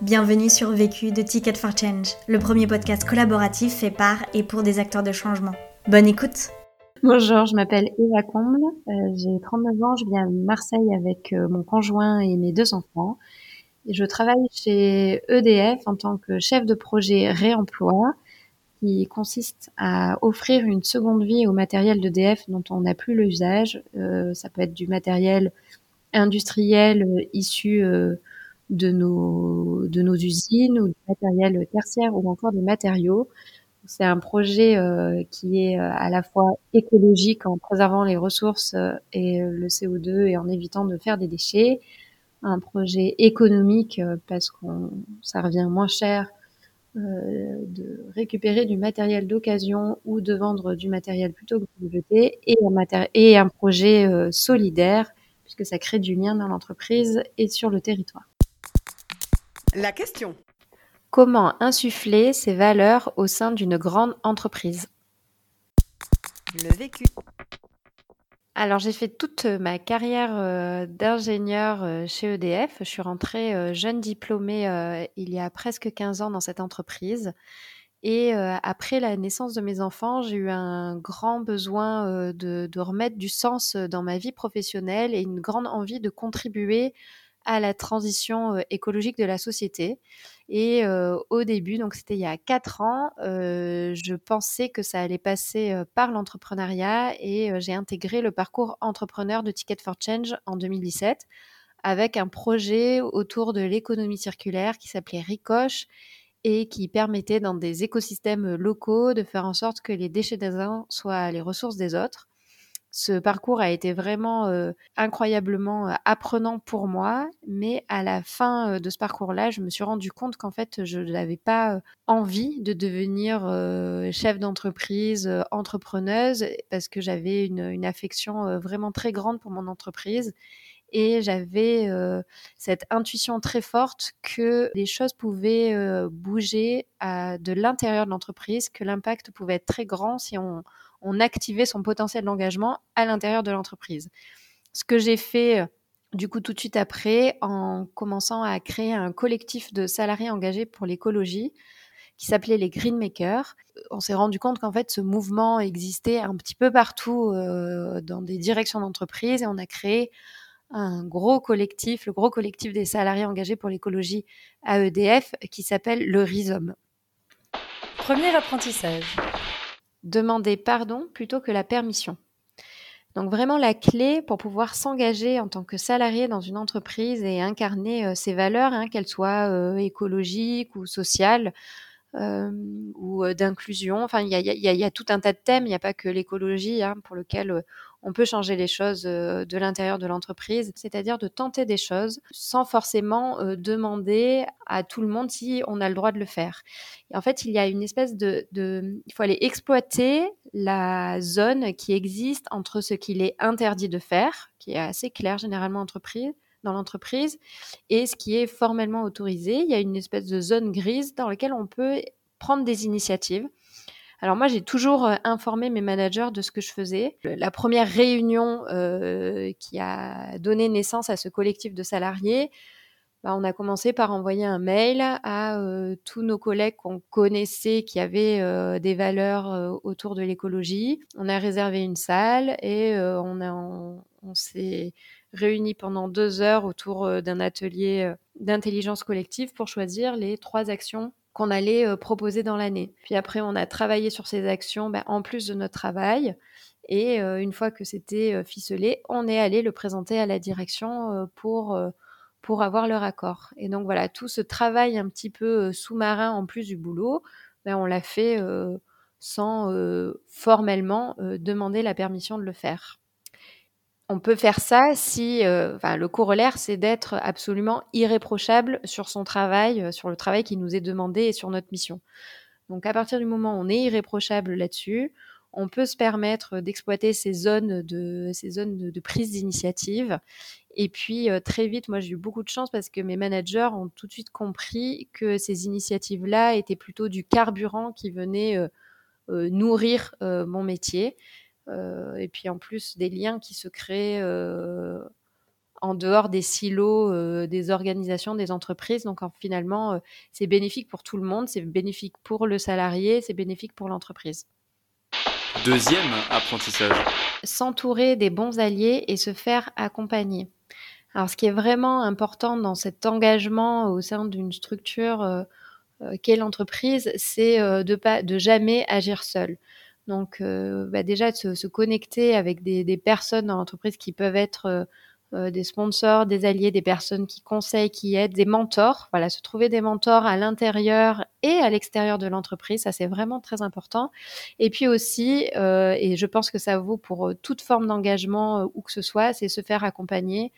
Bienvenue sur Vécu de Ticket for Change, le premier podcast collaboratif fait par et pour des acteurs de changement. Bonne écoute Bonjour, je m'appelle Eva Comble, euh, j'ai 39 ans, je viens de Marseille avec euh, mon conjoint et mes deux enfants. Je travaille chez EDF en tant que chef de projet réemploi qui consiste à offrir une seconde vie au matériel d'EDF dont on n'a plus l'usage. Euh, ça peut être du matériel industriel issu de nos, de nos usines ou du matériel tertiaire ou encore des matériaux. C'est un projet euh, qui est euh, à la fois écologique en préservant les ressources euh, et le CO2 et en évitant de faire des déchets. Un projet économique parce que ça revient moins cher de récupérer du matériel d'occasion ou de vendre du matériel plutôt que de le jeter. Et un, et un projet solidaire puisque ça crée du lien dans l'entreprise et sur le territoire. La question. Comment insuffler ces valeurs au sein d'une grande entreprise? Le vécu. Alors j'ai fait toute ma carrière euh, d'ingénieur euh, chez EDF. Je suis rentrée euh, jeune diplômée il y a presque 15 ans dans cette entreprise. Et après la naissance de mes enfants, j'ai eu un grand besoin de, de, remettre du sens dans ma vie professionnelle et une grande envie de contribuer à la transition écologique de la société. Et au début, donc c'était il y a quatre ans, je pensais que ça allait passer par l'entrepreneuriat et j'ai intégré le parcours entrepreneur de Ticket for Change en 2017 avec un projet autour de l'économie circulaire qui s'appelait Ricoche et qui permettait dans des écosystèmes locaux de faire en sorte que les déchets des uns soient les ressources des autres. Ce parcours a été vraiment incroyablement apprenant pour moi, mais à la fin de ce parcours-là, je me suis rendu compte qu'en fait, je n'avais pas envie de devenir chef d'entreprise, entrepreneuse, parce que j'avais une, affection vraiment très grande pour mon entreprise et j'avais cette intuition très forte que les choses pouvaient bouger de l'intérieur de l'entreprise, que l'impact pouvait être très grand si on, on activait son potentiel d'engagement à l'intérieur de l'entreprise. Ce que j'ai fait euh, du coup tout de suite après en commençant à créer un collectif de salariés engagés pour l'écologie qui s'appelait les Greenmakers. On s'est rendu compte qu'en fait ce mouvement existait un petit peu partout euh, dans des directions d'entreprise et on a créé un gros collectif, le gros collectif des salariés engagés pour l'écologie à EDF qui s'appelle le Rhizome. Premier apprentissage demander pardon plutôt que la permission. Donc vraiment la clé pour pouvoir s'engager en tant que salarié dans une entreprise et incarner euh, ses valeurs, hein, qu'elles soient euh, écologiques ou sociales, euh, ou d'inclusion. Enfin, il y a, tout un tas de thèmes. Il n'y a pas que l'écologie hein, pour lequel on peut changer les choses de l'intérieur de l'entreprise, c'est-à-dire de tenter des choses sans forcément demander à tout le monde si on a le droit de le faire. En fait, il y a une espèce de, de, il faut aller exploiter la zone qui existe entre ce qu'il est interdit de faire, qui est assez clair généralement entreprise, dans l'entreprise et ce qui est formellement autorisé. Il y a une espèce de zone grise dans laquelle on peut prendre des initiatives. Alors moi, j'ai toujours euh, informé mes managers de ce que je faisais. La première réunion euh, qui a donné naissance à ce collectif de salariés, bah, on a commencé par envoyer un mail à euh, tous nos collègues qu'on connaissait qui avaient des valeurs autour de l'écologie. On a réservé une salle et on, on s'est réunis pendant deux heures autour d'un atelier d'intelligence collective pour choisir les trois actions qu'on allait euh, proposer dans l'année. Puis après, on a travaillé sur ces actions ben, en plus de notre travail. Et une fois que c'était ficelé, on est allé le présenter à la direction pour, pour avoir leur accord. Et donc voilà, tout ce travail un petit peu sous-marin en plus du boulot, ben, on l'a fait sans formellement demander la permission de le faire on peut faire ça si, euh, le corollaire, c'est d'être absolument irréprochable sur son travail, euh, sur le travail qui nous est demandé et sur notre mission. Donc, à partir du moment où on est irréprochable là-dessus, on peut se permettre d'exploiter ces zones de, ces zones de, prise d'initiative. Et puis, euh, très vite, moi, j'ai eu beaucoup de chance parce que mes managers ont tout de suite compris que ces initiatives-là étaient plutôt du carburant qui venait nourrir mon métier. Euh, et puis en plus des liens qui se créent euh, en dehors des silos des organisations, des entreprises. Donc finalement, c'est bénéfique pour tout le monde, c'est bénéfique pour le salarié, c'est bénéfique pour l'entreprise. Deuxième apprentissage. S'entourer des bons alliés et se faire accompagner. Alors, ce qui est vraiment important dans cet engagement au sein d'une structure euh, euh, qu'est l'entreprise, c'est euh, de pas, de jamais agir seul. Donc, bah déjà de se, connecter avec des, des personnes dans l'entreprise qui peuvent être des sponsors, des alliés, des personnes qui conseillent, qui aident, des mentors. Voilà, se trouver des mentors à l'intérieur et à l'extérieur de l'entreprise, ça c'est vraiment très important. Et puis aussi, et je pense que ça vaut pour toute forme d'engagement où que ce soit, c'est se faire accompagner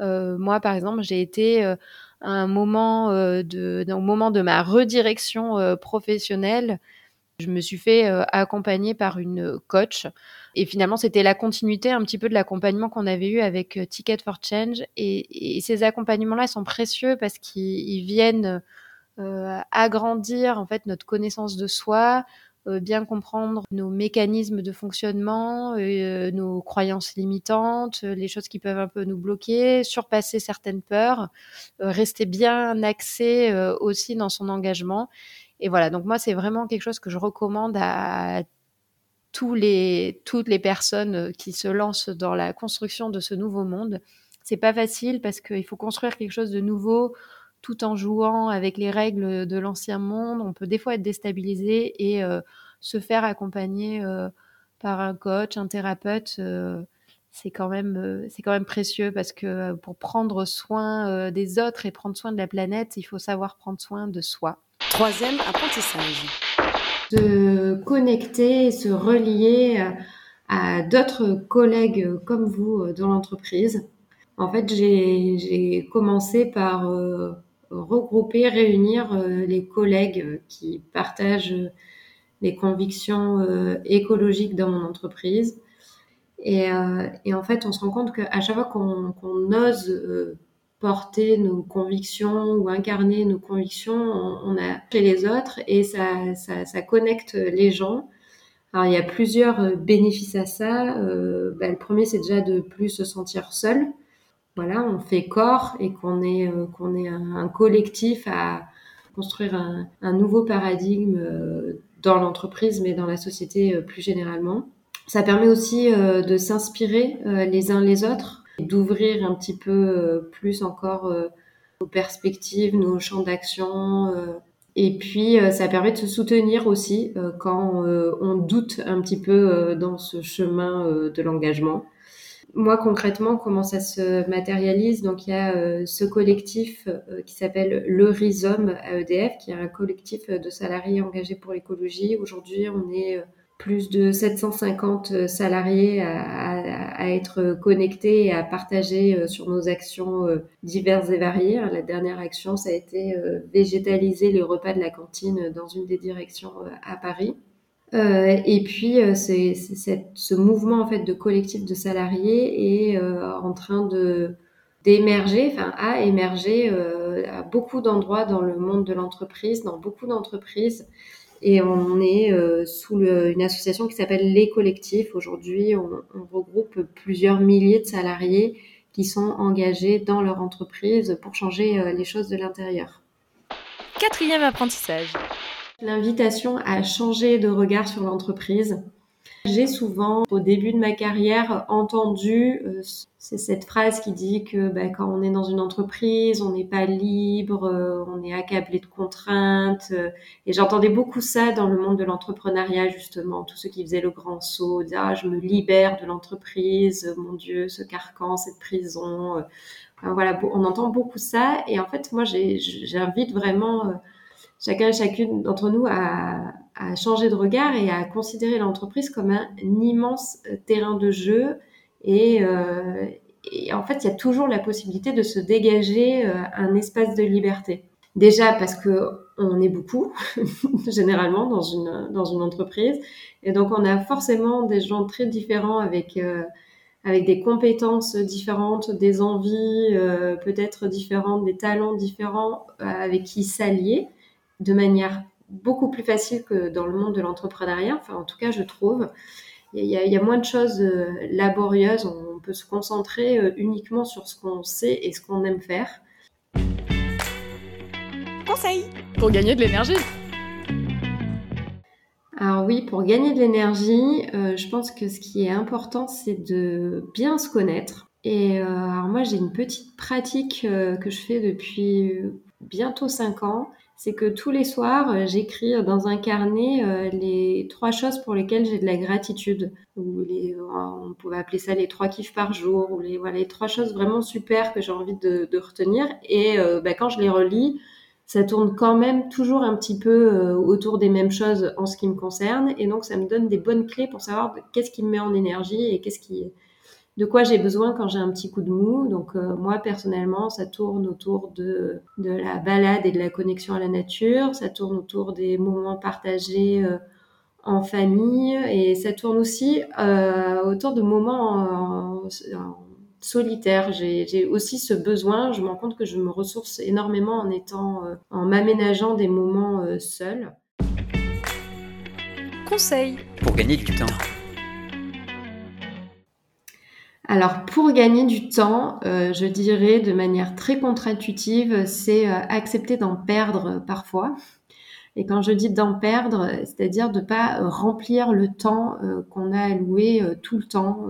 euh, moi, par exemple, j'ai été à euh, un moment euh, de, au moment de ma redirection professionnelle, je me suis fait accompagner par une coach. Et finalement, c'était la continuité un petit peu de l'accompagnement qu'on avait eu avec Ticket for Change. Et, ces accompagnements-là sont précieux parce qu'ils viennent agrandir en fait notre connaissance de soi, euh, bien comprendre nos mécanismes de fonctionnement, euh, nos croyances limitantes, les choses qui peuvent un peu nous bloquer, surpasser certaines peurs, euh, rester bien axé aussi dans son engagement. Et voilà, donc moi, c'est vraiment quelque chose que je recommande à tous les, toutes les personnes qui se lancent dans la construction de ce nouveau monde. C'est pas facile parce qu'il faut construire quelque chose de nouveau tout en jouant avec les règles de l'ancien monde. On peut des fois être déstabilisé et euh, se faire accompagner euh, par un coach, un thérapeute. Euh, c'est quand même c'est quand même précieux parce que pour prendre soin des autres et prendre soin de la planète, il faut savoir prendre soin de soi. Troisième apprentissage. Se connecter et se relier à d'autres collègues comme vous dans l'entreprise. En fait, j'ai commencé par regrouper, réunir euh, les collègues euh, qui partagent euh, les convictions écologiques dans mon entreprise. Et, en fait, on se rend compte qu'à chaque fois qu'on ose porter nos convictions ou incarner nos convictions, on, a chez les autres et ça, ça, connecte les gens. Alors, il y a plusieurs bénéfices à ça. Euh, bah, le premier, c'est déjà de plus se sentir seul voilà, on fait corps et qu'on est, euh, qu'on est un, collectif à construire un, nouveau paradigme euh, dans l'entreprise, mais dans la société euh, plus généralement. Ça permet aussi de s'inspirer les uns les autres, d'ouvrir un petit peu plus encore nos perspectives, nos champs d'action. Et puis, ça permet de se soutenir aussi quand on doute un petit peu dans ce chemin de l'engagement moi concrètement, comment ça se matérialise? Donc il y a euh, ce collectif euh, qui s'appelle le Rhizome à EDF, qui est un collectif de salariés engagés pour l'écologie. Aujourd'hui, on est euh, plus de 750 salariés à, être connectés et à partager sur nos actions diverses et variées. La dernière action, ça a été végétaliser les repas de la cantine dans une des directions à Paris. Euh, et puis, euh, c'est, ce mouvement en fait de collectif de salariés est euh, en train d'émerger, enfin a émergé à beaucoup d'endroits dans le monde de l'entreprise, dans beaucoup d'entreprises. Et on est sous une association qui s'appelle Les Collectifs. Aujourd'hui, on, on, regroupe plusieurs milliers de salariés qui sont engagés dans leur entreprise pour changer les choses de l'intérieur. Quatrième apprentissage l'invitation à changer de regard sur l'entreprise. J'ai souvent, au début de ma carrière, entendu euh, cette phrase qui dit que bah, quand on est dans une entreprise, on n'est pas libre, euh, on est accablé de contraintes. Euh, et j'entendais beaucoup ça dans le monde de l'entrepreneuriat, justement, tous ceux qui faisaient le grand saut, dire ah, je me libère de l'entreprise, mon Dieu, ce carcan, cette prison. voilà, on entend beaucoup ça. Et en fait, moi, j'invite vraiment chacun et chacune d'entre nous a, a, changé de regard et à considérer l'entreprise comme un, immense euh, terrain de jeu. Et, euh, et, en fait, il y a toujours la possibilité de se dégager euh, un espace de liberté. Déjà parce que on est beaucoup, généralement, dans une, dans une entreprise. Et donc, on a forcément des gens très différents avec, avec des compétences différentes, des envies peut-être différentes, des talents différents avec qui s'allier de manière beaucoup plus facile que dans le monde de l'entrepreneuriat, enfin en tout cas je trouve. il y, y, a moins de choses laborieuses. On peut se concentrer uniquement sur ce qu'on sait et ce qu'on aime faire. Conseil pour gagner de l'énergie. Alors oui, pour gagner de l'énergie, euh, je pense que ce qui est important, c'est de bien se connaître. Et euh, alors moi, j'ai une petite pratique euh, que je fais depuis bientôt 5 ans. C'est que tous les soirs, j'écris dans un carnet les trois choses pour lesquelles j'ai de la gratitude. Ou on pouvait appeler ça les trois kiffs par jour, ou les, voilà, les trois choses vraiment super que j'ai envie de, retenir. Et bah, quand je les relis, ça tourne quand même toujours un petit peu euh, autour des mêmes choses en ce qui me concerne. Et donc, ça me donne des bonnes clés pour savoir qu'est-ce qui me met en énergie et qu'est-ce qui, de quoi j'ai besoin quand j'ai un petit coup de mou. Donc, euh, moi, personnellement, ça tourne autour de, de la balade et de la connexion à la nature. Ça tourne autour des moments partagés euh, en famille. Et ça tourne aussi autour de moments en solitaire. J'ai aussi ce besoin. Je me rends compte que je me ressource énormément en étant, euh, en m'aménageant des moments euh, seuls. Conseil pour gagner du temps. Alors pour gagner du temps, euh, je dirais de manière très contre-intuitive, c'est accepter d'en perdre parfois. Et quand je dis d'en perdre, c'est-à-dire de pas remplir le temps qu'on a alloué tout le temps,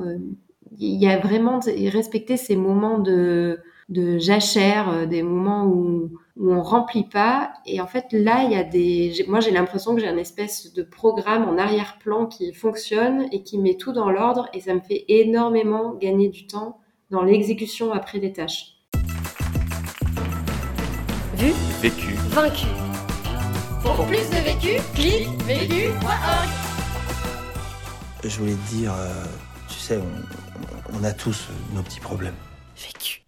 il y a vraiment respecter ces moments de, de jachère, euh, des moments où, où on remplit pas. Et en fait, là, il y a des, moi, j'ai l'impression que j'ai un espèce de programme en arrière-plan qui fonctionne et qui met tout dans l'ordre et ça me fait énormément gagner du temps dans l'exécution après des tâches. Vu, vécu, vaincu. Pour plus de vécu, clique vécu.org. Je voulais te dire, euh, tu sais, on, on a tous nos petits problèmes. Vécu.